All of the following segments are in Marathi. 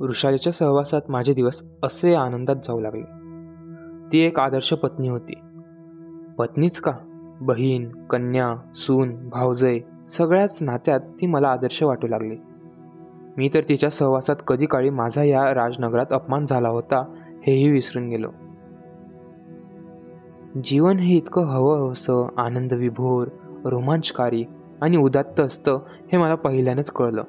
वृषालीच्या सहवासात माझे दिवस असे आनंदात जाऊ लागले. ती एक आदर्श पत्नी होती. पत्नीच का? बहीण कन्या सून भावजय सगळ्याच नात्यात ती मला आदर्श वाटू लागली. मी तर तिच्या सहवासात कधी काळी माझा या राजनगरात अपमान झाला होता हेही विसरून गेलो. जीवन हे इतकं हवं हवंसं आनंद विभोर रोमांचकारी आणि उदात्त असतं हे मला पहिल्यानंच कळलं.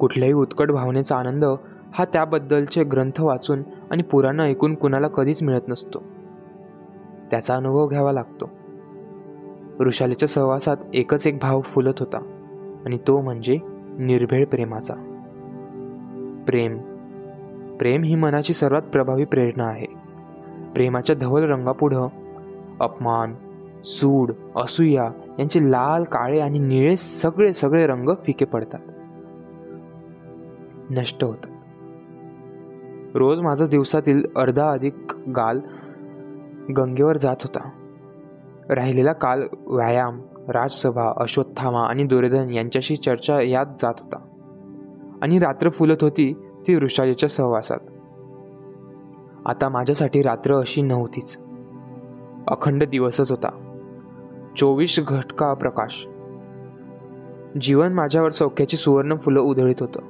कुठल्याही उत्कट भावनेचा आनंद हा त्याबद्दलचे ग्रंथ वाचून आणि पुराणं ऐकून कुणाला कधीच मिळत नसतो. त्याचा अनुभव घ्यावा लागतो. ऋषालीच्या सहवासात एकच एक भाव फुलत होता आणि तो म्हणजे निर्भेळ प्रेमाचा. प्रेम. प्रेम ही मनाची सर्वात प्रभावी प्रेरणा आहे. प्रेमाच्या धवल रंगापुढं अपमान सूड असूया यांचे लाल काळे आणि निळे सगळे सगळे रंग फिके पडतात. नष्ट होतात रोज माझा दिवसातील अर्धा अधिक गाल गंगेवर जात होता. राहिलेला काल व्यायाम राजसभा अश्वत्थामा आणि दुर्योधन यांच्याशी चर्चा यात जात होता. आणि रात्र फुलत होती ती वृषाजीच्या सहवासात. आता माझ्यासाठी रात्र अशी नव्हतीच. अखंड दिवसच होता. चोवीस घटका प्रकाश. जीवन माझ्यावर सौख्याची सुवर्ण फुलं उधळीत होतं.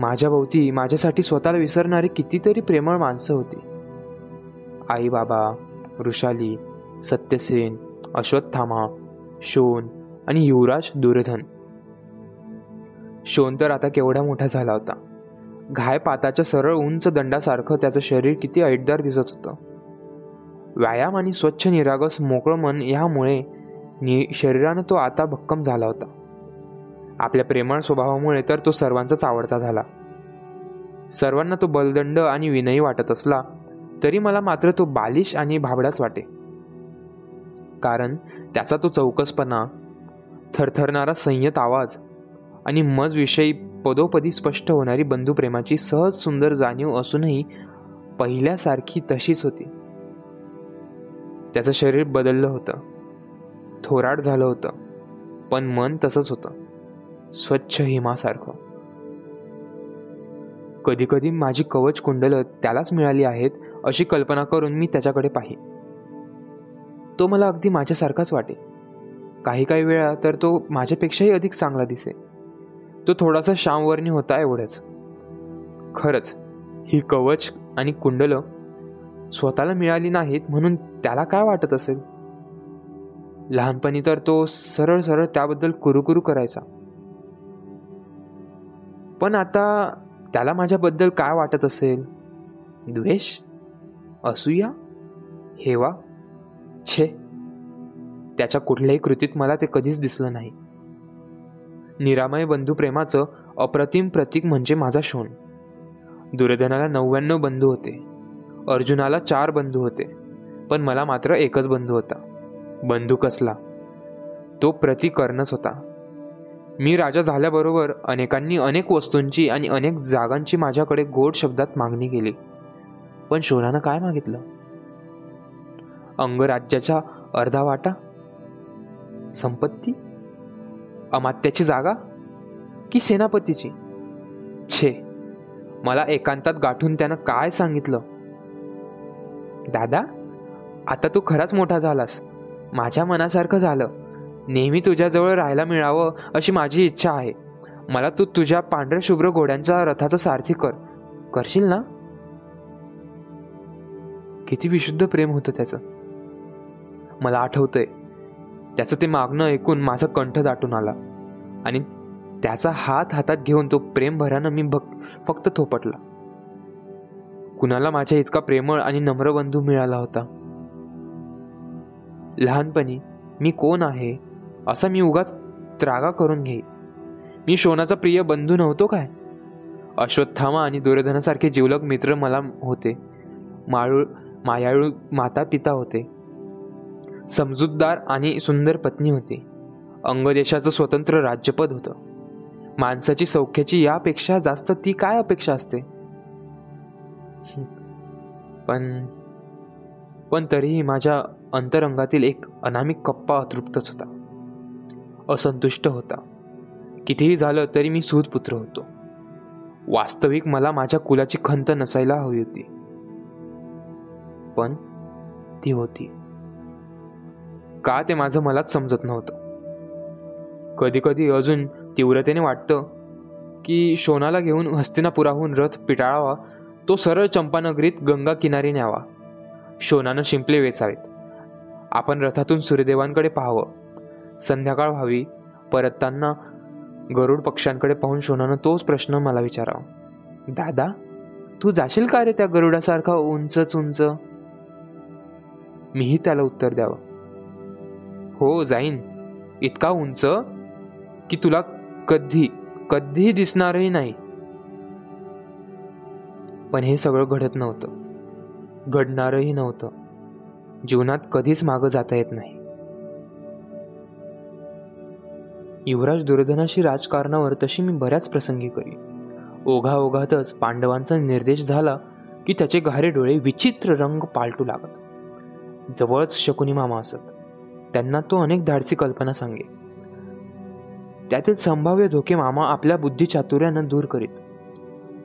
माझ्याभोवती माझ्यासाठी स्वतःला विसरणारी कितीतरी प्रेमळ माणसं होती. आई बाबा वृषाली सत्यसेन अश्वत्थामा शोन आणि युवराज दुर्योधन. शोन तर आता केवढा मोठा झाला होता. घाय पाताच्या सरळ उंच दंडासारखं त्याचं शरीर किती ऐटदार दिसत होतं. व्यायाम आणि स्वच्छ निरागस मोकळं मन यामुळे नि शरीरानं तो आता भक्कम झाला होता. आपल्या प्रेमळ स्वभावामुळे तर तो सर्वांचाच आवडता झाला. सर्वांना तो बलदंड आणि विनयी वाटत असला तरी मला मात्र तो बालिश आणि भाबडाच वाटे. कारण त्याचा तो चौकसपणा थरथरणारा संयत आवाज आणि मजविषयी पदोपदी स्पष्ट होणारी बंधुप्रेमाची सहज सुंदर जाणीव असूनही पहिल्यासारखी तशीच होती. त्याचं शरीर बदललं होतं. थोराड झालं होतं. पण मन तसंच होतं. स्वच्छ हिमासारखं. कधीकधी माझी कवच कुंडलं त्यालाच मिळाली आहेत अशी कल्पना करून मी त्याच्याकडे पाहि तो मला अगदी माझ्यासारखाच वाटे. काही काही वेळा तर तो माझ्यापेक्षाही अधिक चांगला दिसे. तो थोडासा श्यामवर्णी होता एवढंच. खरंच ही कवच आणि कुंडलं स्वतःला मिळाली नाहीत म्हणून त्याला काय वाटत असेल? लहानपणी तर तो सरळ सरळ त्याबद्दल कुरुकुरु करायचा. पण आता त्याला माझ्याबद्दल काय वाटत असेल? द्वेष? असूया? हेवा? छे? त्याच्या कुठल्याही कृतीत मला ते कधीच दिसलं नाही. निरामय बंधुप्रेमाचं अप्रतिम प्रतीक म्हणजे माझा शोण. दुर्योधनाला नव्याण्णव बंधू होते. अर्जुनाला चार बंधू होते. पण मला मात्र एकच बंधू होता. बंधू कसला? तो प्रतिकर्णच होता. मी राजा झाल्याबरोबर अनेकांनी अनेक वस्तूंची आणि अनेक जागांची माझ्याकडे गोड शब्दात मागणी केली. पण शोनानं काय मागितलं? अंगराज्याचा अर्धा वाटा? संपत्ती? अमात्याची जागा? की सेनापतीची? छे मला एकांतात गाठून त्यानं काय सांगितलं? दादा आता तू खराच मोठा झालास. माझ्या मनासारखं झालं. नेहमी तुझ्याजवळ राहायला मिळावं अशी माझी इच्छा आहे. मला तू तुझ्या पांढऱ्या शुभ्र घोड्यांच्या रथाचं सारथी कर. करशील ना? किती विशुद्ध प्रेम होतं त्याचं. मला आठवतंय. त्याचं ते मागणं ऐकून माझा कंठ दाटून आला. आणि त्याचा हात हातात घेऊन तो प्रेम भरानं मी भक फक्त थोपटला. कुणाला माझ्या इतका प्रेमळ आणि नम्र बंधू मिळाला होता? लहानपणी मी कोण आहे? असा मी उगाच त्रागा करून घेई मी शोनाचा प्रिय बंधू नव्हतो काय? अश्वत्थामा आणि दुर्योधनासारखे जीवलग मित्र मला होते. माळू मायाळू माता पिता होते. समजूतदार आणि सुंदर पत्नी होती. अंगदेशाचं स्वतंत्र राज्यपद होतं. माणसाची सौख्याची यापेक्षा जास्त ती काय अपेक्षा असते? पण पण तरीही माझ्या अंतरंगातील एक अनामिक कप्पा अतृप्तच होता. असंतुष्ट होता. कितीही झालं तरी मी सूतपुत्र होतो. वास्तविक मला माझ्या कुलाची खंत नसायला हवी होती. पण ती होती. का ते माझं मलाच समजत नव्हतं. कधी कधी अजून तीव्रतेने वाटतं की शोनाला घेऊन हस्तिनापुराहून रथ पिटाळावा तो सरळ चंपानगरीत गंगा किनारी न्यावा. शोनानं शिंपले वेचावेत. आपण रथातून सूर्यदेवांकडे पाहावं. संध्याकाळ व्हावी. परतताना गरुड पक्ष्यांकडे पाहून शोनानं तोच प्रश्न मला विचारावा. दादा तू जाशील का रे त्या गरुडासारखा उंचच उंच मीही त्याला उत्तर द्यावं. हो जाईन. इतका उंच? की तुला कधी कधी दिसणारही नाही. पण हे सगळं घडत नव्हतं. घडणारही नव्हतं. जीवनात कधीच मागं जाता येत नाही. युवराज दुर्धनाशी राजकारणावर तशी मी बऱ्याच प्रसंगी करी ओघा ओघातच पांडवांचा निर्देश झाला की त्याचे गहारे डोळे विचित्र रंग पालटू लागत. जवळच शकुनी मामा असत. त्यांना तो अनेक धाडसी कल्पना सांगे. त्यातील संभाव्य धोके मामा आपल्या बुद्धिचातुर्यानं दूर करीत.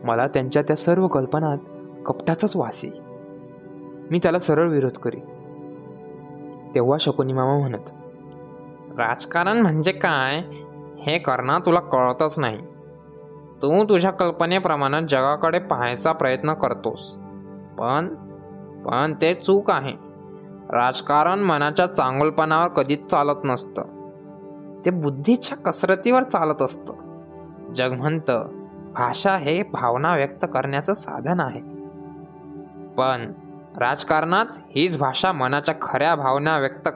मला त्यांच्या त्या सर्व कल्पनात कपटाचाच वासी मी त्याला सरळ विरोध करी तेव्हा शकुनी मामा म्हणत राजकारण म्हणजे काय हे करणं तुला कळतच नाही. तू तुझ्या कल्पनेप्रमाणे जगाकडे पाहायचा प्रयत्न करतोस. पण पण ते चूक आहे. राजकारण मनाच्या चांगुलपणावर कधीच चालत नसतं. ते बुद्धीच्या कसरतीवर चालत असतं. जग म्हणतं भाषा हे भावना व्यक्त करण्याचं साधन आहे. पण राजकारणात हीच भाषा मनाच्या खऱ्या भावना व्यक्त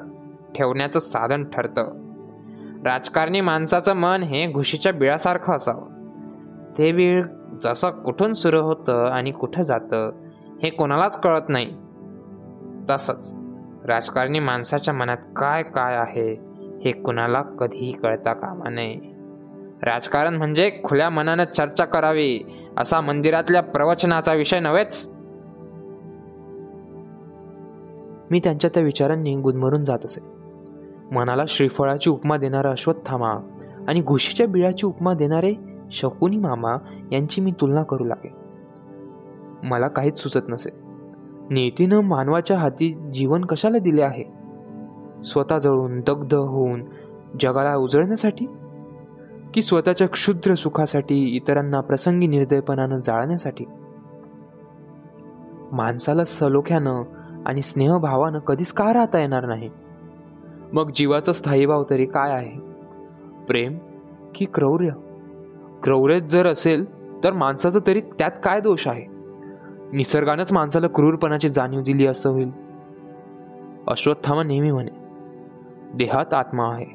ठेवण्याचं साधन ठरतं. राजकारणी माणसाचं मन हे घुशीच्या बिळासारखं असावं. ते बीळ जसं कुठून सुरू होतं आणि कुठं जातं हे कोणालाच कळत नाही. तसंच राजकारणी माणसाच्या मनात काय काय आहे हे कुणाला कधीही कळता कामा नये. राजकारण म्हणजे खुल्या मनानं चर्चा करावी असा मंदिरातल्या प्रवचनाचा विषय नव्हेच? मी त्यांच्या त्या विचारांनी गुदमरून जात असे. मनाला श्रीफळाची उपमा देणारा अश्वत्थामा आणि घुशीच्या बिळाची उपमा देणारे शकुनी मामा यांची मी तुलना करू लागे मला काहीच सुचत नसे. नेतीनं मानवाच्या हाती जीवन कशाला दिले आहे? स्वतः जळून दग्ध होऊन जगाला उजळण्यासाठी? की स्वतःच्या क्षुद्र सुखासाठी इतरांना प्रसंगी निर्दयपणानं जाळण्यासाठी? माणसाला सलोख्यानं आणि स्नेहभावानं कधीच का राहता येणार नाही? मग जीवाचा स्थायी भाव तरी काय आहे? प्रेम की क्रौर्य? क्रौर्य जर असेल तर माणसाचा तरी त्यात काय दोष आहे? निसर्गानंच माणसाला क्रूरपणाची जाणीव दिली असं होईल. अश्वत्थामा नेहमी म्हणे देहात आत्मा आहे.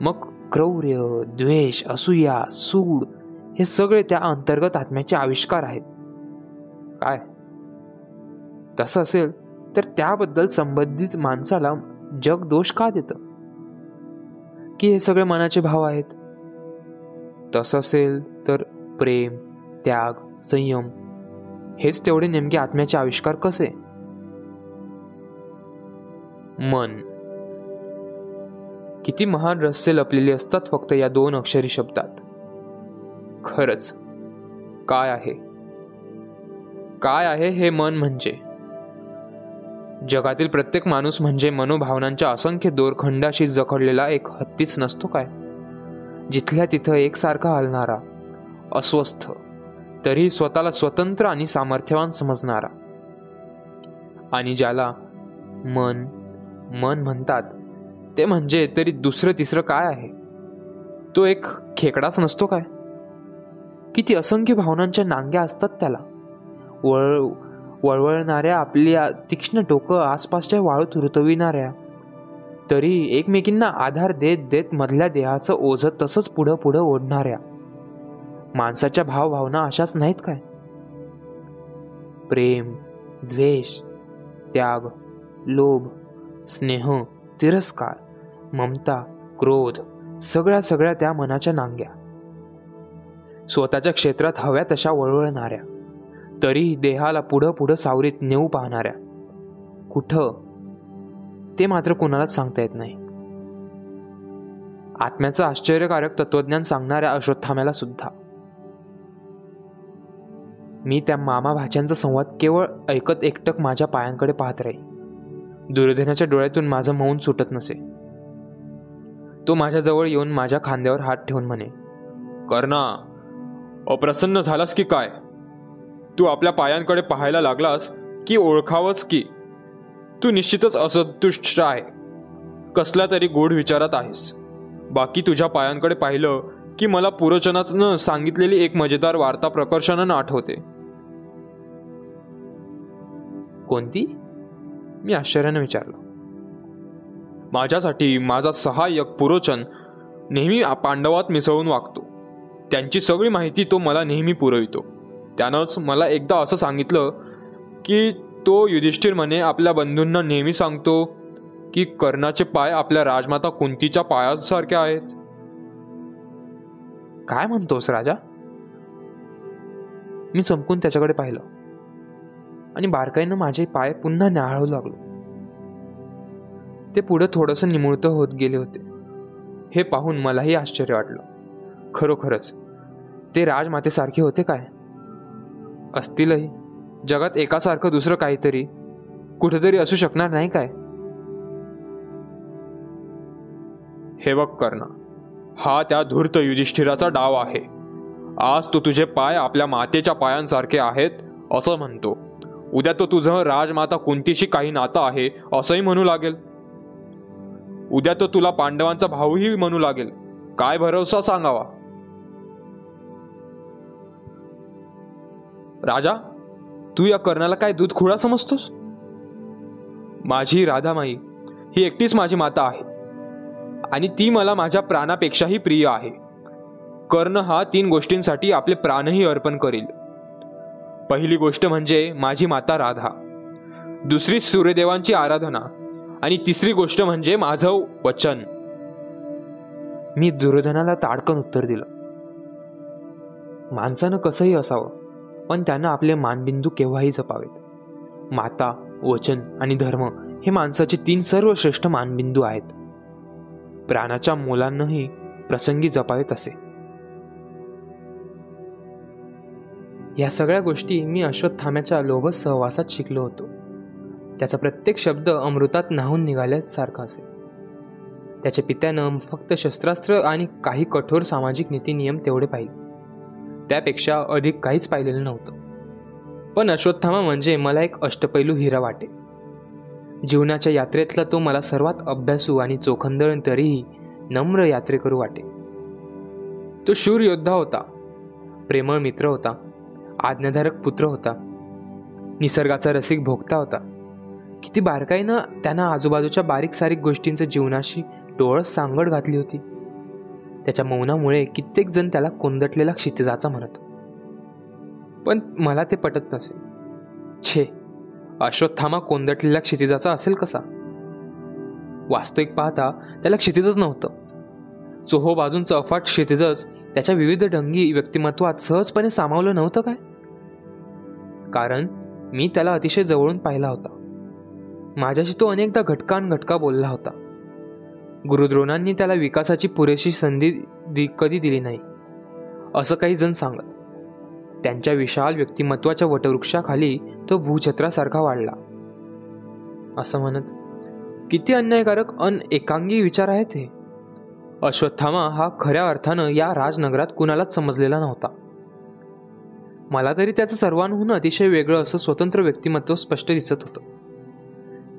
मग क्रौर्य द्वेष असूया सूड हे सगळे त्या अंतर्गत आत्म्याचे आविष्कार आहेत. काय? तसं असेल तर त्याबद्दल संबंधित माणसाला जग दोष का देतं? की हे सगळे मनाचे भाव आहेत? तसं असेल तर प्रेम त्याग संयम हेच तेवढे नेमके आत्म्याचे आविष्कार कसे? मन. किती महान रहस्य लपलेली असतात फक्त या दोन अक्षरी शब्दात. खरंच काय आहे? काय आहे हे मन म्हणजे? जगातील प्रत्येक माणूस म्हणजे मनोभावनांच्या असंख्य दोरखंडाशी जखडलेला एक हत्तीच नसतो काय? जिथल्या तिथं एकसारखा हलणारा अस्वस्थ तरी स्वतःला स्वतंत्र आणि सामर्थ्यवान समजणारा. आणि ज्याला मन मन म्हणतात ते म्हणजे तरी दुसरं तिसरं काय आहे? तो एक खेकडाच नसतो काय? किती असंख्य भावनांच्या नांग्या असतात त्याला. वळ वळवळणाऱ्या आपली तीक्ष्ण टोकं आसपासच्या वाळूत रुतविणाऱ्या. तरी एकमेकींना आधार देत देत मधल्या देहाचं ओझं तसंच पुढं पुढं ओढणाऱ्या. माणसाच्या भावभावना अशाच नाहीत काय? प्रेम द्वेष त्याग लोभ स्नेह तिरस्कार ममता क्रोध सगळ्या सगळ्या त्या मनाच्या नांग्या. स्वतःच्या क्षेत्रात हव्या तशा वळवळणाऱ्या तरी देहाला पुढं पुढं सावरीत नेऊ पाहणाऱ्या. कुठं? ते मात्र कुणालाच सांगता येत नाही. आत्म्याचं आश्चर्यकारक तत्वज्ञान सांगणाऱ्या अश्वत्थाम्याला सुद्धा. मी त्या मामा भाच्यांचा संवाद केवळ ऐकत एकटक माझ्या पायांकडे पाहत राही. दुर्योधनाच्या डोळ्यातून माझं मौन सुटत नसे. तो माझ्याजवळ येऊन माझ्या खांद्यावर हात ठेवून म्हणे कर्णा अप्रसन्न झालास की काय? तू आपल्या पायांकडे पाहायला लागलास की ओळखावंच की. तू निश्चितच असंतुष्ट आहे. कसल्या तरी गोड विचारात आहेस. बाकी तुझ्या पायांकडे पाहिलं की मला पुरोचनाचं सांगितलेली एक मजेदार वार्ता प्रकर्षानं आठवते. कोणती? मी आश्चर्यानं विचारलं. माझ्यासाठी माझा सहाय्यक पुरोचन नेहमी पांडवात मिसळून वागतो. त्यांची सगळी माहिती तो मला नेहमी पुरवितो. त्यानंच मला एकदा असं सांगितलं की तो युधिष्ठिर म्हणे आपल्या बंधूंना नेहमी सांगतो की कर्णाचे पाय आपल्या राजमाता कुंतीच्या पायासारखे आहेत. काय म्हणतोस राजा? मी चमकून त्याच्याकडे पाहिलं आणि बारकाईनं माझे पाय पुन्हा न्याहाळू लागलो. ते पुढं थोडंसं निमुळतं होत गेले होते. हे पाहून मलाही आश्चर्य वाटलं. खरोखरच ते राजमातेसारखे होते काय? असतीलही. जगात एकासारखं दुसरं काहीतरी कुठेतरी असू शकणार नाही काय? हे बघ कर्ण हा त्या धूर्त युधिष्ठिराचा डाव आहे. आज तू तुझे पाय आपल्या मातेच्या पायांसारखे आहेत असं म्हणतो. उद्या तो तुझं राजमाता कुंतीशी काही नातं आहे असंही म्हणू लागेल. उद्या तो तुला पांडवांचा भाऊही म्हणू लागेल. काय भरोसा सांगावा? राजा तू या कर्णाला काय दूध खुळा समजतोस? माझी राधामाई ही एकटीच माझी माता आहे. आणि ती मला माझ्या प्राणापेक्षाही प्रिय आहे. कर्ण हा तीन गोष्टींसाठी आपले प्राणही अर्पण करील. पहिली गोष्ट म्हणजे माझी माता राधा. दुसरी सूर्यदेवांची आराधना. आणि तिसरी गोष्ट म्हणजे माझं वचन. मी दुर्योधनाला ताडकन उत्तर दिलं. माणसानं कसंही असावं. पण त्यानं आपले मानबिंदू केव्हाही जपावेत. माता वचन आणि धर्म हे माणसाचे तीन सर्वश्रेष्ठ मानबिंदू आहेत. प्राणाच्या मुलांनाही प्रसंगी जपावेत असे. या सगळ्या गोष्टी मी अश्वत्थाम्याच्या लोभस सहवासात शिकलो होतो. त्याचा प्रत्येक शब्द अमृतात न्हावून निघाल्यासारखा असे. त्याच्या पित्यानं फक्त शस्त्रास्त्र आणि काही कठोर सामाजिक नीतिनियम तेवढे पाहिले. त्यापेक्षा अधिक काहीच पाहिलेलं नव्हतं. पण अश्वत्थामा म्हणजे मला एक अष्टपैलू हिरा वाटे. जीवनाच्या यात्रेतला तो मला सर्वात अभ्यासू आणि चोखंदळ तरीही नम्र यात्रेकरू वाटे. तो शूर योद्धा होता प्रेमळ मित्र होता आज्ञाधारक पुत्र होता निसर्गाचा रसिक भोगता होता. किती बारकाईनं त्यानं आजूबाजूच्या बारीक सारीक गोष्टींचं जीवनाशी डोळस सांगड घातली होती. त्याच्या मौनामुळे कित्येक जण त्याला कोंदटलेला क्षितिजाचा म्हणत. पण मला ते पटत नसे. छे अश्वत्थामा कोंदटलेला क्षितिजाचा असेल कसा? वास्तविक पाहता त्याला क्षितिजच नव्हतं. चोहो बाजूंचं अफाट क्षितिजच त्याच्या विविध ढंगी व्यक्तिमत्वात सहजपणे सामावलं नव्हतं काय? कारण मी त्याला अतिशय जवळून पाहिला होता. माझ्याशी तो अनेकदा घटकान घटका बोलला होता. गुरुद्रोणांनी त्याला विकासाची पुरेशी संधी दि कधी दिली नाही. असं काही जण सांगत. त्यांच्या विशाल व्यक्तिमत्वाच्या वटवृक्षाखाली तो भूछत्रासारखा वाढला. असं म्हणत किती अन्यायकारक अन एकांगी विचार आहेत हे. अश्वत्थामा हा खऱ्या अर्थानं या राजनगरात कुणालाच समजलेला नव्हता. मला तरी त्याचं सर्वांहून अतिशय वेगळं असं स्वतंत्र व्यक्तिमत्व स्पष्ट दिसत होतं.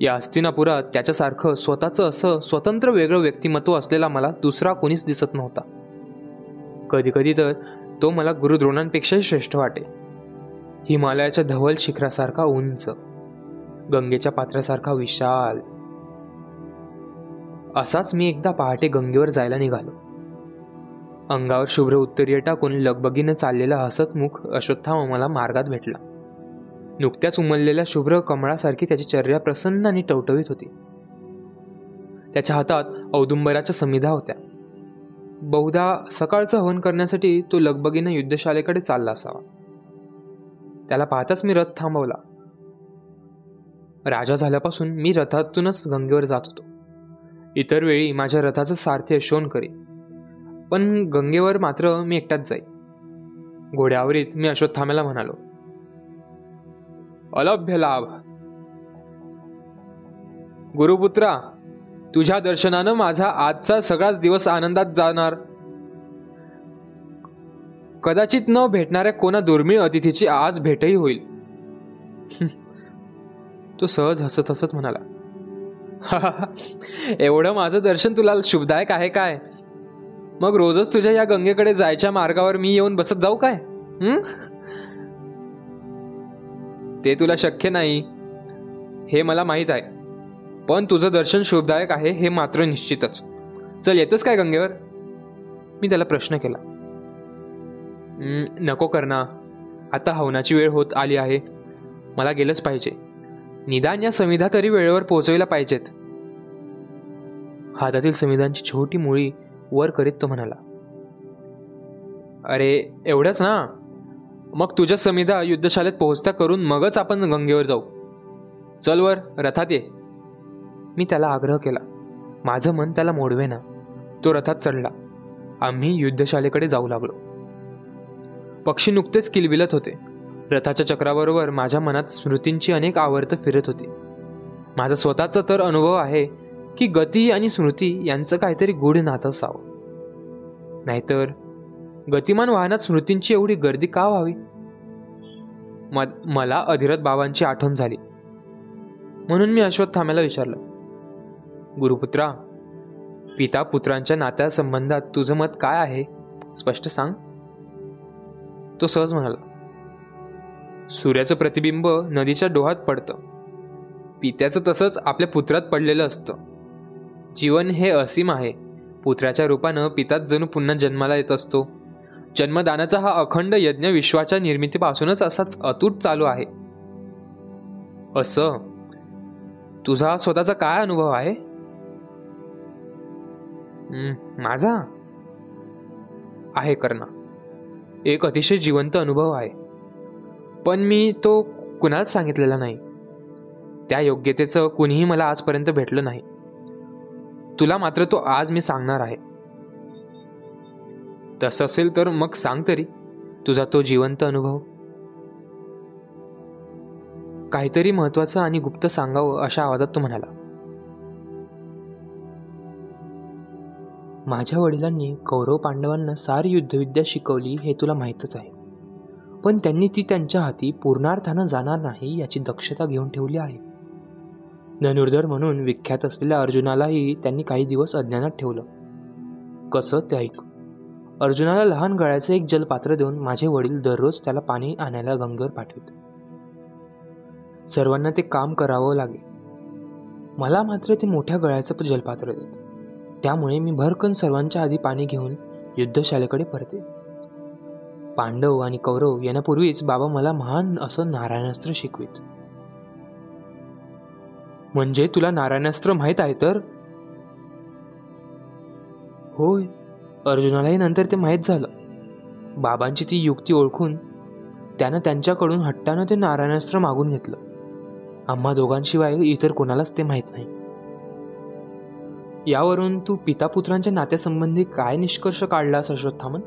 या हस्तिनापुरात त्याच्यासारखं स्वतःचं असं स्वतंत्र वेगळं व्यक्तिमत्व असलेला मला दुसरा कोणीच दिसत नव्हता. कधीकधी तर तो मला गुरुद्रोणांपेक्षाही श्रेष्ठ वाटे. हिमालयाच्या धवल शिखरासारखा उंच गंगेच्या पात्रासारखा विशाल. असाच मी एकदा पहाटे गंगेवर जायला निघालो. अंगावर शुभ्र उत्तरीय टाकून लगबगीनं चाललेला हसतमुख अश्वत्थामा मला मार्गात भेटला. नुकत्याच उमललेल्या शुभ्र कमळासारखी त्याची चर्या प्रसन्न आणि टवटवीत होती. त्याच्या हातात औदुंबराच्या समिधा होत्या. बहुधा सकाळचं हवन करण्यासाठी तो लगबगीनं युद्धशालेकडे चालला असावा. त्याला पाहताच मी रथ थांबवला. राजा झाल्यापासून मी रथातूनच गंगेवर जात होतो. इतर वेळी माझ्या रथाचं सारथ्य शोन करी. पण गंगेवर मात्र मी एकटाच जाई. घोड्यावरीत मी अश्वत्थाम्याला म्हणालो अलभ्य लाभ. गुरुपुत्रा तुझ्या दर्शनानं माझा आजचा सगळाच दिवस आनंदात जाणार. कदाचित न भेटणाऱ्या कोणा दुर्मिळ अतिथीची आज भेटही होईल. तो सहज हसत हसत म्हणाला एवढं माझं दर्शन तुला शुभदायक आहे काय? मग रोजच तुझ्या या गंगेकडे जायच्या मार्गावर मी येऊन बसत जाऊ काय? ते तुला शक्य नाही हे मला माहीत आहे. पण तुझं दर्शन शुभदायक आहे हे मात्र निश्चितच. चल येतोस काय गंगेवर? मी त्याला प्रश्न केला. नको करना आता हवनाची वेळ होत आली आहे. मला गेलंच पाहिजे. निदान या संविधा तरी वेळेवर पोहोचवायला पाहिजेत. हातातील संविधानची छोटी मुळी वर करीत तो म्हणाला. अरे एवढंच ना. मग तुझ्या समिधा युद्धशाळेत पोहोचता करून मगच आपण गंगेवर जाऊ. चल वर रथात ये. मी त्याला आग्रह केला. माझं मन त्याला मोडवेना. तो रथात चढला. आम्ही युद्धशाळेकडे जाऊ लागलो. पक्षी नुकतेच किलबिलत होते. रथाच्या चक्राबरोबर माझ्या मनात स्मृतींची अनेक आवर्त फिरत होती. माझा स्वतःचा तर अनुभव आहे की गती आणि स्मृती यांचं काहीतरी गूढ नातं असावं. नाहीतर गतिमान वाहनात स्मृतींची एवढी गर्दी का व्हावी? म- मला अधिरथ बाबांची आठवण झाली. म्हणून मी अश्वत्थाम्याला विचारलं गुरुपुत्रा पिता पुत्रांच्या नात्यासंबंधात तुझं मत काय आहे? स्पष्ट सांग. तो सहज म्हणाला सूर्याचं प्रतिबिंब नदीच्या डोहात पडतं. पित्याचं तसंच आपल्या पुत्रात पडलेलं असतं. जीवन हे असीम आहे. पुत्राच्या रूपानं पिताच जणू पुन्हा जन्माला येत असतो. जन्मदानाचा हा अखंड यज्ञ विश्वाच्या निर्मितीपासूनच असाच अतूट चालू आहे. असं? तुझा स्वतःचा काय अनुभव आहे? माझा? आहे करणा. एक अतिशय जिवंत अनुभव आहे. पण मी तो कुणालाच सांगितलेला नाही. त्या योग्यतेचं कुणीही मला आजपर्यंत भेटलं नाही. तुला मात्र तो आज मी सांगणार आहे. तसं असेल तर मग सांग तरी. तुझा तो जिवंत अनुभव. काहीतरी महत्वाचं आणि गुप्त सांगावं अशा आवाजात तो म्हणाला. माझ्या वडिलांनी कौरव पांडवांना सारी युद्धविद्या शिकवली हे तुला माहीतच आहे. पण त्यांनी ती त्यांच्या हाती पूर्णार्थानं जाणार नाही याची दक्षता घेऊन ठेवली आहे. धनुर्धर म्हणून विख्यात असलेल्या अर्जुनालाही त्यांनी काही दिवस अज्ञानात ठेवलं. कसं ते ऐक? अर्जुनाला लहान गळ्याचं एक जलपात्र देऊन माझे वडील दररोज त्याला पाणी आणायला गंगेवर पाठवित. सर्वांना ते काम करावं लागे. मला मात्र ते मोठ्या गळ्याचं जलपात्र देत. त्यामुळे मी भरकन सर्वांच्या आधी पाणी घेऊन युद्धशालेकडे परते. पांडव आणि कौरव येण्यापूर्वीच बाबा मला महान असं नारायणास्त्र शिकवित. म्हणजे तुला नारायणास्त्र माहीत आहे तर? होय अर्जुनालाही नंतर ते माहीत झालं. बाबांची ती युक्ती ओळखून त्यानं त्यांच्याकडून हट्टानं ते नारायणास्त्र मागून घेतलं. आम्हा दोघांशिवाय इतर कोणालाच ते माहीत नाही. यावरून तू पितापुत्रांच्या नात्यासंबंधी काय निष्कर्ष काढलास अश्वत्थामन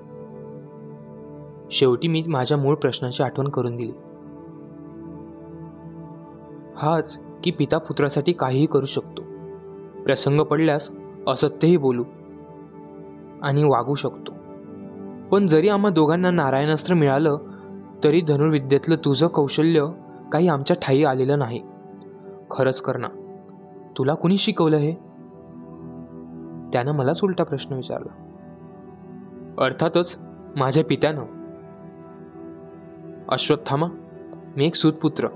शेवटी मी माझ्या मूळ प्रश्नाची आठवण करून दिली. हाच की पिता पुत्रासाठी काहीही करू शकतो. प्रसंग पडल्यास असत्यही बोलू. आणि वागू शकतो. पण जरी आम्हा दोघांना नारायणास्त्र मिळालं तरी धनुर्विद्येतलं तुझं कौशल्य काही आमच्या ठाई आलेलं नाही. खरंच करना तुला कुणी शिकवलं हे? त्यानं मलाच उलटा प्रश्न विचारला. अर्थातच माझ्या पित्यानं. अश्वत्थामा मी एक सूतपुत्र.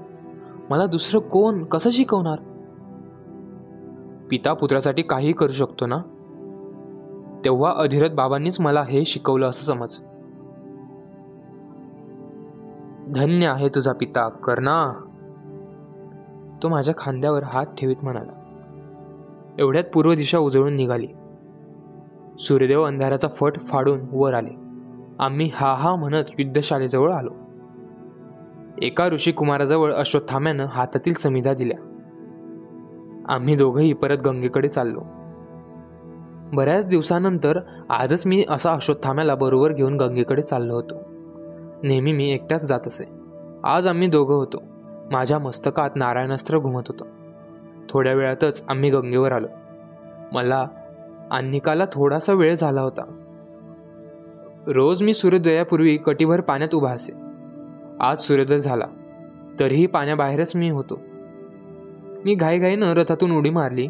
मला दुसरं कोण कसं शिकवणार? पिता पुत्रासाठी काही करू शकतो ना? तेव्हा अधिरथ बाबांनीच मला हे शिकवलं असं समज. धन्य आहे तुझा पिता कर्णा. तो माझ्या खांद्यावर हात ठेवीत म्हणाला. एवढ्यात पूर्व दिशा उजळून निघाली. सूर्यदेव अंधाराचा फट फाडून वर आले. आम्ही हा हा म्हणत युद्धशालेजवळ आलो. एका ऋषिकुमाराजवळ अश्वत्थाम्यानं हातातील समिधा दिल्या. आम्ही दोघंही परत गंगेकडे चाललो. बऱ्याच दिवसानंतर आजच मी असा अश्वत्थाम्याला बरोबर घेऊन गंगेकडे चाललो होतो. नेहमी मी एकटाच जात असे. आज आम्ही दोघं होतो. माझ्या मस्तकात नारायणास्त्र घुमत होतं. थोड्या वेळातच आम्ही गंगेवर आलो. मला अन्निकाला थोडासा वेळ झाला होता. रोज मी सूर्योदयापूर्वी कटीभर पाण्यात उभा असे. आज सूर्योदय झाला. तरीही पाण्याबाहेरच मी होतो. मी घाईघाईनं रथातून उडी मारली.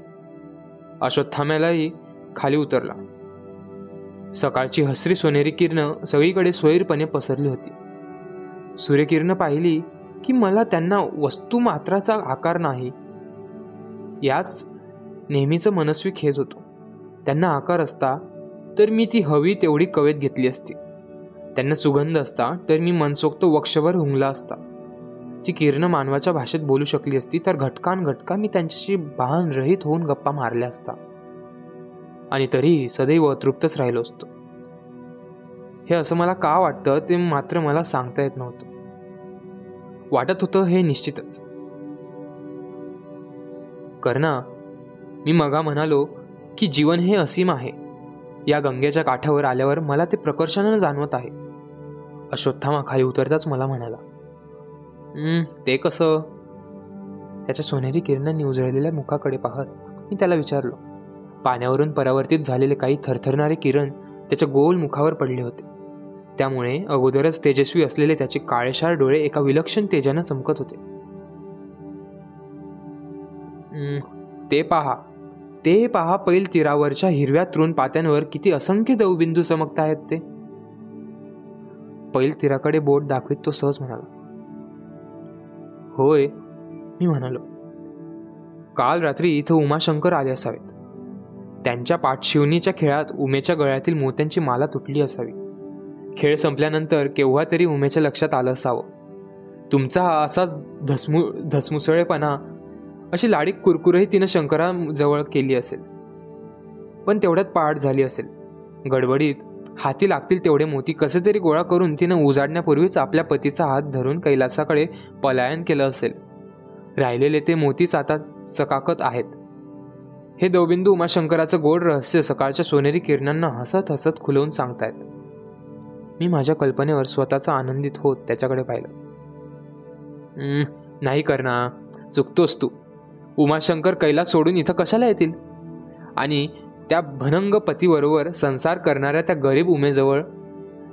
अश्वत्थाम्यालाही खाली उतरला. सकाळची हसरी सोनेरी किरणं सगळीकडे सोयीरपणे पसरली होती. सूर्यकिरणं पाहिली की मला त्यांना वस्तू मात्राचा आकार नाही. याच नेहमीचं मनस्वी खेद होतो. त्यांना आकार असता तर मी ती हवी तेवढी कवेत घेतली असती. त्यांना सुगंध असता तर मी मनसोक्त वक्षभर हुंगला असता. ती किरणं मानवाच्या भाषेत बोलू शकली असती तर घटकान घटका मी त्यांच्याशी भान रहित होऊन गप्पा मारल्या असता. आणि तरीही सदैव अतृप्तच राहिलो असतो. हे असं मला का वाटतं ते मात्र मला सांगता येत नव्हतं. वाटत होतं हे निश्चितच. कर्णा मी मगा म्हणालो की जीवन हे असीम आहे. या गंगेच्या काठावर आल्यावर मला ते प्रकर्षानं जाणवत आहे. अश्वत्थामा खाली उतरताच मला म्हणाला ते कसं? त्याच्या सोनेरी किरणांनी उजळलेल्या मुखाकडे पाहत मी त्याला विचारलो पाण्यावरून परावर्तित झालेले काही थरथरणारे किरण त्याच्या गोल मुखावर पडले होते. त्यामुळे अगोदरच तेजस्वी असलेले त्याचे काळेशार डोळे एका विलक्षण तेजानं चमकत होते. ते पहा. ते पहा पैल तीरावरच्या हिरव्या तृण पात्यांवर किती असंख्य दवबिंदू चमकत आहेत ते. पैल तीराकडे बोट दाखवीत तो सहज म्हणाला. होय मी म्हणालो. काल रात्री इथं उमाशंकर आले असावेत. त्यांच्या पाठशिवणीच्या खेळात उमेच्या गळ्यातील मोत्यांची माला तुटली असावी. खेळ संपल्यानंतर केव्हा तरी उमेच्या लक्षात आलं असावं. तुमचा हा असाच धसमु धसमुसळेपणा अशी लाडीक कुरकुरही तिनं शंकराजवळ केली असेल. पण तेवढ्यात पहाट झाली असेल. गडबडीत हाती लागतील तेवढे मोती कसे तरी गोळा करून तिनं उजाडण्यापूर्वीच आपल्या पतीचा हात धरून कैलासाकडे पलायन केलं असेल. राहिलेले ते मोतीच आता चकाकत आहेत. हे दवबिंदू उमाशंकराचं गोड रहस्य सकाळच्या सोनेरी किरणांना हसत हसत खुलवून सांगतायत. मी माझ्या कल्पनेवर स्वतःचा आनंदित होत त्याच्याकडे पाहिलं. नाही करणा चुकतोस तू. उमाशंकर कैलास सोडून इथं कशाला येतील? आणि त्या भनंग पतीबरोबर संसार करणाऱ्या त्या गरीब उमेजवळ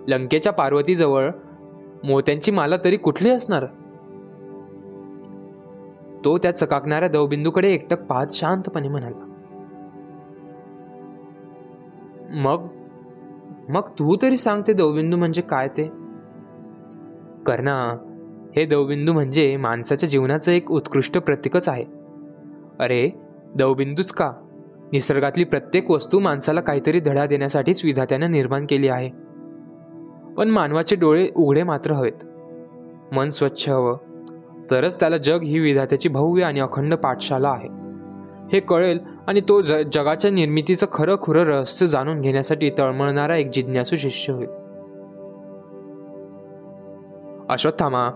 लंकेच्या पार्वतीजवळ मोत्यांची माला तरी कुठली असणार? तो त्या चकाकणाऱ्या दवबिंदूकडे एकटक पाहत शांतपणे म्हणाला. मग? मग तू तरी सांगते दवबिंदू म्हणजे काय ते? कर्णा हे दवबिंदू म्हणजे माणसाच्या जीवनाचं एक उत्कृष्ट प्रतीकच आहे. अरे दवबिंदूच का? निसर्गातली प्रत्येक वस्तू माणसाला काहीतरी धडा देण्यासाठीच विधात्यानं निर्माण केली आहे. पण मानवाचे डोळे उघडे मात्र हवेत. मन स्वच्छ हवं. तरच त्याला जग ही विधात्याची भव्य आणि अखंड पाठशाला आहे. हे कळेल आणि तो ज जगाच्या निर्मितीचं खरं खुरं रहस्य जाणून घेण्यासाठी तळमळणारा एक जिज्ञासू शिष्य होईल अश्वत्थामा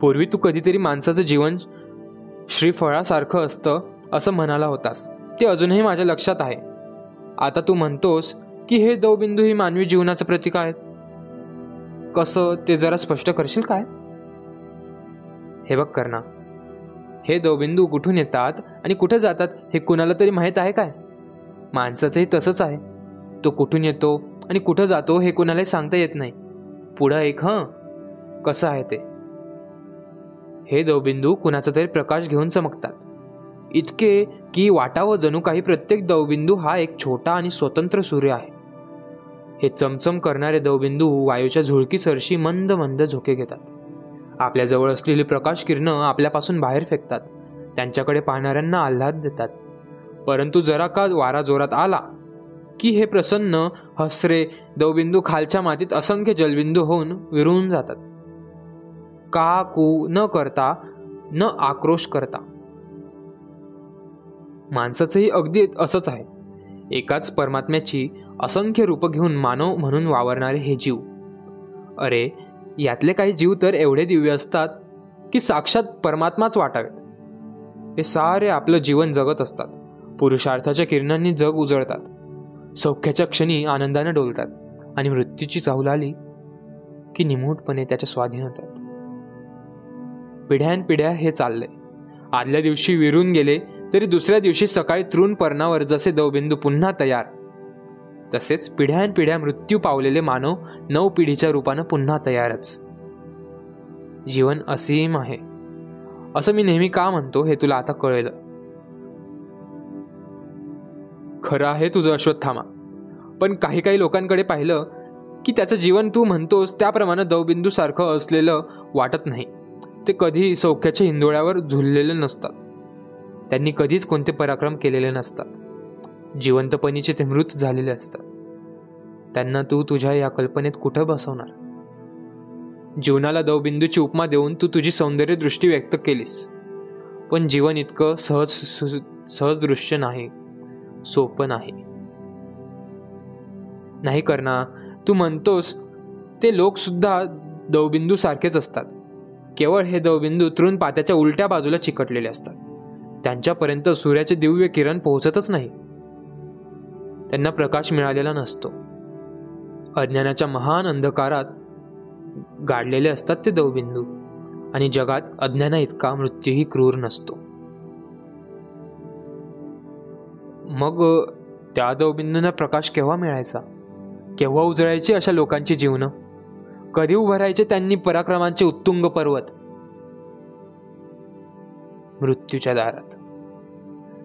पूर्वी तू कधीतरी माणसाचं जीवन श्रीफळासारखं असतं असं म्हणाला होतास. ते अजूनही माझ्या लक्षात आहे. आता तू म्हणतोस की हे दवबिंदू ही मानवी जीवनाचं प्रतीक आहेत. कसं ते जरा स्पष्ट करशील काय? हे बघ करना हे दवबिंदू कुठून येतात आणि कुठं जातात हे कुणाला तरी माहीत आहे काय? माणसाचंही तसंच आहे. तो कुठून येतो आणि कुठं जातो हे कुणालाही सांगता येत नाही. पुढं एक हं? कसं आहे ते? हे दवबिंदू कुणाचा तरी प्रकाश घेऊन चमकतात. इतके की वाटावं जणू काही प्रत्येक दवबिंदू हा एक छोटा आणि स्वतंत्र सूर्य आहे. हे चमचम करणारे दवबिंदू वायूच्या झुळकी सरशी मंद मंद झोके घेतात. आपल्याजवळ असलेली प्रकाश किरणं आपल्यापासून बाहेर फेकतात. त्यांच्याकडे पाहणाऱ्यांना आल्हाद देतात. परंतु जरा का वारा जोरात आला की हे प्रसन्न हसरे दवबिंदू खालच्या मातीत असंख्य जलबिंदू होऊन विरून जातात. का कू न करता न आक्रोश करता. माणसाचंही अगदी असंच आहे. एकाच परमात्म्याची असंख्य रूपं घेऊन मानव म्हणून वावरणारे हे जीव. अरे यातले काही जीव तर एवढे दिव्य असतात की साक्षात परमात्माच वाटावेत. हे सारे आपलं जीवन जगत असतात. पुरुषार्थाच्या किरणांनी जग उजळतात. सौख्याच्या क्षणी आनंदाने डोलतात आणि मृत्यूची चाहूल आली की निमूटपणे त्याच्या स्वाधीन होतात. पिढ्यानपिढ्या हे चाललंय. आदल्या दिवशी विरून गेले तरी दुसऱ्या दिवशी सकाळी तृण पर्णावर जसे दवबिंदू पुन्हा तयार तसेच पिढ्यानपिढ्या मृत्यू पावलेले मानव नऊ पिढीच्या रूपानं पुन्हा तयारच. जीवन असीम आहे. असं मी नेहमी का म्हणतो हे तुला आता कळेल. खरं आहे तुझं अश्वत्थामा पण काही काही लोकांकडे पाहिलं की त्याचं जीवन तू म्हणतोस त्याप्रमाणे दवबिंदू सारखं असलेलं वाटत नाही. ते कधी सौख्याच्या हिंदोळ्यावर झुललेलं नसतात. त्यांनी कधीच कोणते पराक्रम केलेले नसतात. जिवंतपणीचे ते मृत झालेले असतात. त्यांना तू तुझ्या या कल्पनेत कुठं बसवणार? जीवनाला दवबिंदूची उपमा देऊन तू तुझी सौंदर्य दृष्टी व्यक्त केलीस. पण जीवन इतकं सहज सु- सहज दृश्य नाही सोपं नाही. नाही करणार तू म्हणतोस ते लोकसुद्धा दवबिंदू सारखेच असतात. केवळ हे दवबिंदू तृण पात्याच्या उलट्या बाजूला चिकटलेले असतात. त्यांच्यापर्यंत सूर्याचे दिव्य किरण पोहोचतच नाही. त्यांना प्रकाश मिळालेला नसतो. अज्ञानाच्या महान अंधकारात गाडलेले असतात ते दवबिंदू आणि जगात अज्ञाना इतका मृत्यूही क्रूर नसतो. मग त्या दवबिंदूंना प्रकाश केव्हा मिळायचा? केव्हा उजळायची अशा लोकांची जीवनं? कधी उभारायचे त्यांनी पराक्रमांचे उत्तुंग पर्वत? मृत्यूच्या दारात.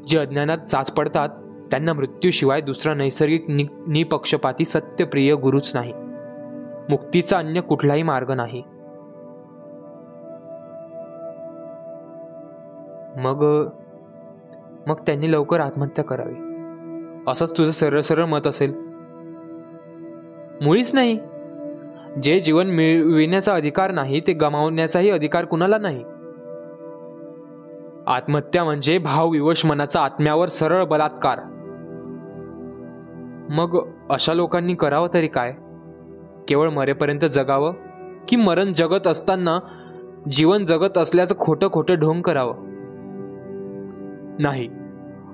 जे अज्ञानात चाच पडतात त्यांना मृत्यूशिवाय दुसरा नैसर्गिक नि निपक्षपाती सत्यप्रिय गुरुच नाही. मुक्तीचा अन्य कुठलाही मार्ग नाही. मग मग त्यांनी लवकर आत्महत्या करावी. असंच तुझं सरळ सरळ मत असेल? मुळीच नाही. जे जीवन मिळविण्याचा अधिकार नाही ते गमावण्याचाही अधिकार कुणाला नाही? आत्महत्या म्हणजे भावविवश मनाचा आत्म्यावर सरळ बलात्कार. मग अशा लोकांनी करावं तरी काय? केवळ मरेपर्यंत जगावं? की मरण जगत असताना जीवन जगत असल्याचं खोटं खोटं ढोंग करावं? नाही.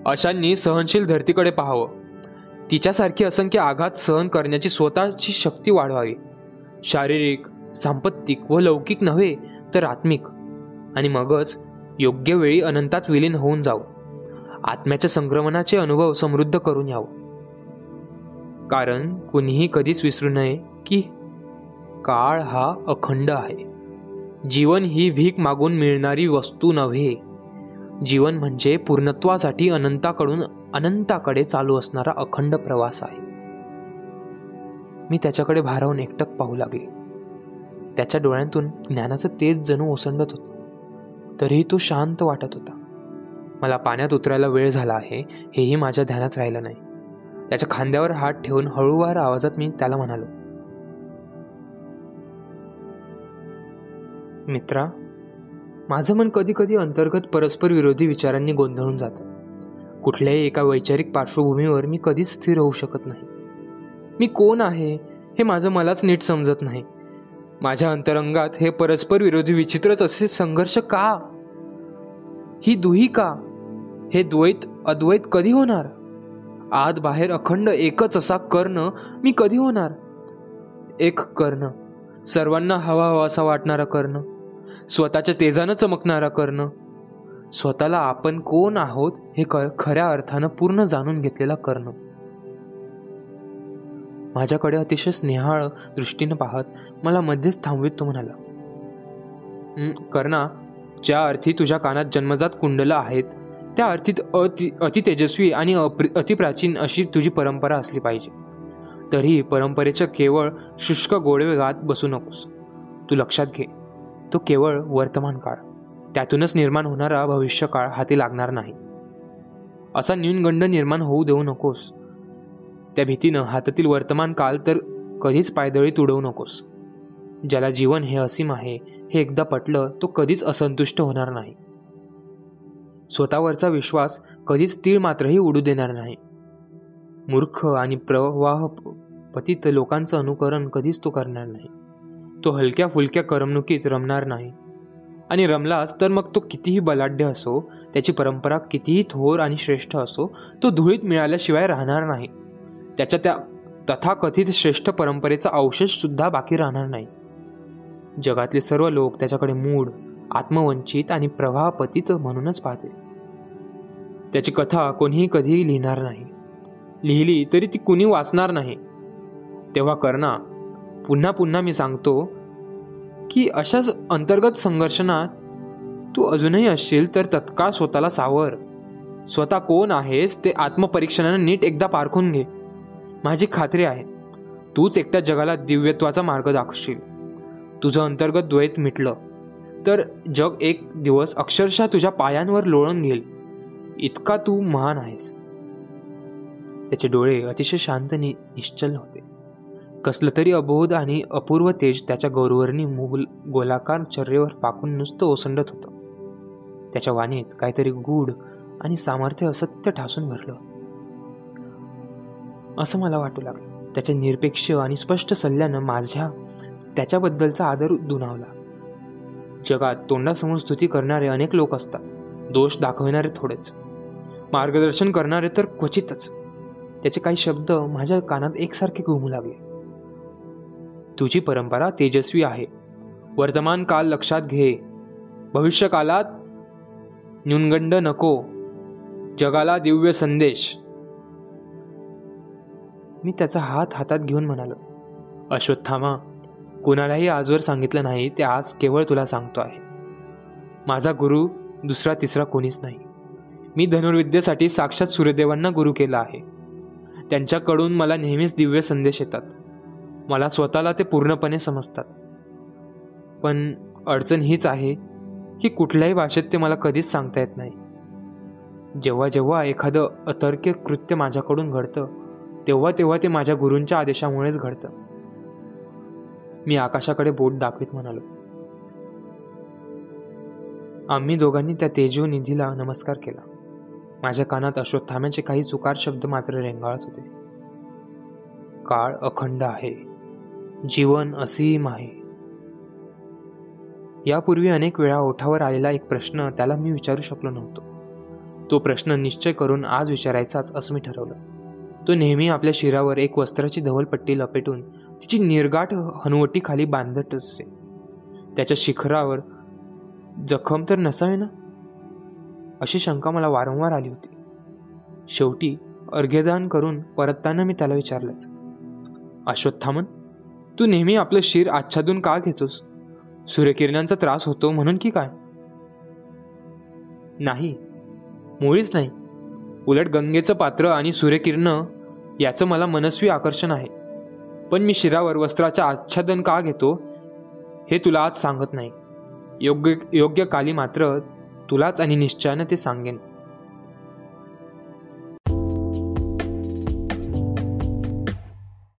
अशांनी सहनशील धरतीकडे पाहावं. तिच्यासारखी असंख्य आघात सहन करण्याची स्वतःची शक्ती वाढवावी. शारीरिक सांपत्तिक व लौकिक नव्हे तर आत्मिक. आणि मगच योग्य वेळी अनंतात विलीन होऊन जावं आत्म्याच्या संक्रमणाचे अनुभव समृद्ध करून यावं. कारण कुणीही कधीच विसरू नये की काळ हा अखंड आहे. जीवन ही भीक मागून मिळणारी वस्तू नव्हे. जीवन म्हणजे पूर्णत्वासाठी अनंताकडून अनंताकडे चालू असणारा अखंड प्रवास आहे. मी त्याच्याकडे भारावून एकटक पाहू लागले. त्याच्या डोळ्यांतून ज्ञानाचं तेज जणू ओसंडत होतं. तरीही तो शांत वाटत होता. मला पाण्यात उतरायला वेळ झाला आहे हेही माझ्या ध्यानात राहिलं नाही. त्याच्या खांद्यावर हात ठेवून हळूवार आवाजात मी त्याला म्हणालो. मित्रा माझं मन कधी कधी अंतर्गत परस्पर विरोधी विचारांनी गोंधळून जातं. कुठल्याही एका वैचारिक पार्श्वभूमीवर मी कधीच स्थिर होऊ शकत नाही. मी कोण आहे हे माझं मलाच नीट समजत नाही. माझ्या अंतरंगात हे परस्पर विरोधी विचित्रच असे संघर्ष का? ही दुही का? हे द्वैत अद्वैत कधी होणार? आत बाहेर अखंड एकच असा कर्ण मी कधी होणार? एक कर्ण. सर्वांना हवा असा वाटणारा कर्ण. स्वतःच्या तेजानं चमकणारा कर्ण. स्वतःला आपण कोण आहोत हे क खऱ्या अर्थानं पूर्ण जाणून घेतलेला कर्ण. माझ्याकडे अतिशय स्नेहाळ दृष्टीनं पाहत मला मध्येच थांबवीत तो म्हणाला कर्णा ज्या अर्थी तुझ्या कानात जन्मजात कुंडलं आहेत त्या अर्थीत अति अति तेजस्वी आणि अप्रि अतिप्राचीन अशी तुझी परंपरा असली पाहिजे. तरीही परंपरेच्या केवळ शुष्क गोडवेगात बसू नकोस. तू लक्षात घे तो केवळ वर्तमान काळ. त्यातूनच निर्माण होणारा भविष्यकाळ हाती लागणार नाही. असा न्यूनगंड निर्माण होऊ देऊ नकोस. त्या भीतीनं हातातील वर्तमान काळ तर कधीच पायदळीत उडवू नकोस. ज्याला जीवन हे असीम आहे हे एकदा पटलं तो कधीच असंतुष्ट होणार नाही. स्वतःवरचा विश्वास कधीच तीळ मात्रही उडू देणार नाही. मूर्ख आणि प्रवाह पतित लोकांचं अनुकरण कधीच तो करणार नाही. तो हलक्या फुलक्या करमणुकीत रमणार नाही. आणि रमलास तर मग तो कितीही बलाढ्य असो त्याची परंपरा कितीही थोर आणि श्रेष्ठ असो तो धुळीत मिळाल्याशिवाय राहणार नाही. त्याच्या त्या तथाकथित श्रेष्ठ परंपरेचा अवशेषसुद्धा बाकी राहणार नाही. जगातले सर्व लोक त्याच्याकडे मूड आत्मवंचित आणि प्रवाहपतित म्हणूनच पाहते. त्याची कथा कोणीही कधीही लिहिणार नाही. लिहिली तरी ती कुणी वाचणार नाही. तेव्हा कर्णा पुन्हा पुन्हा मी सांगतो की अशाच अंतर्गत संघर्षणात तू अजूनही असशील तर तत्काळ स्वतःला सावर. स्वतः कोण आहेस ते आत्मपरीक्षणाने नीट एकदा पारखून घे. माझी खात्री आहे तूच एकट्या जगाला दिव्यत्वाचा मार्ग दाखवशील. तुझं अंतर्गत द्वैत मिटलं. तर जग एक दिवस अक्षरशः तुझ्या पायांवर लोळून घेईल इतका तू महान आहेस. त्याचे डोळे अतिशय शांत नि निश्चल होते. कसलं तरी अबोध आणि अपूर्व तेज त्याच्या गौरवर्णी मुगल गोलाकार चर्येवर पाकून नुसतं ओसंडत होतं. त्याच्या वाणीत काहीतरी गूढ आणि सामर्थ्य असत्य ठासून भरलं. असं मला वाटू लागलं. त्याच्या निरपेक्ष आणि स्पष्ट सल्ल्यानं माझ्या त्याच्याबद्दलचा आदर दुनावला जगात तोंडासमोर स्तुती करणारे अनेक लोक असतात. दोष दाखविणारे थोडेच. मार्गदर्शन करणारे तर क्वचितच. त्याचे काही शब्द माझ्या कानात एकसारखे घुमू लागले. तुझी परंपरा तेजस्वी आहे. वर्तमान काल लक्षात घे. भविष्यकालात न्यूनगंड नको. जगाला दिव्य संदेश. मी त्याचा हात हातात घेऊन म्हणालो अश्वत्थामा कुणालाही आजवर सांगितलं नाही ते आज केवळ तुला सांगतो आहे. माझा गुरु दुसरा तिसरा कोणीच नाही. मी धनुर्विद्येसाठी साक्षात सूर्यदेवांना गुरु केला आहे. त्यांच्याकडून मला नेहमीच दिव्य संदेश येतात. मला स्वतःला ते पूर्णपणे समजतात. पण अडचण हीच आहे की कुठल्याही भाषेत ते मला कधीच सांगता येत नाही. जेव्हा जेव्हा एखादं अतर्क्य कृत्य माझ्याकडून घडतं तेव्हा तेव्हा ते माझ्या गुरूंच्या आदेशामुळेच घडतं. मी आकाशाकडे बोट दाखवित म्हणालो. आम्ही दोघांनी त्या तेजो निधीला नमस्कार केला. माझ्या कानात अश्वत्थाम्याचे काही चुकार शब्द मात्र रेंगाळत होते. काळ अखंड आहे. जीवन असीम आहे. यापूर्वी अनेक वेळा ओठावर आलेला एक प्रश्न त्याला मी विचारू शकलो नव्हतो. तो प्रश्न निश्चय करून आज विचारायचाच असं मी ठरवलं. तो नेहमी आपल्या शिरावर एक वस्त्राची धवलपट्टी लपेटून तिची निर्गाठ हनुवटीखाली बांधत असे. त्याच्या शिखरावर जखम तर नसावे ना? अशी शंका मला वारंवार आली होती. शेवटी अर्घ्यदान करून परतताना मी त्याला विचारलंच. अश्वत्थामन तू नेहमी आपलं शिर आच्छादून का घेतोस? सूर्यकिरणांचा त्रास होतो म्हणून की काय? नाही मुळीच नाही. उलट गंगेचं पात्र आणि सूर्यकिरण याचं मला मनस्वी आकर्षण आहे. पण मी शिरावर वस्त्राचं आच्छादन का घेतो हे तुला आज सांगत नाही. योग्य योग्य काली मात्र तुलाच आणि निश्चयानं ते सांगेन.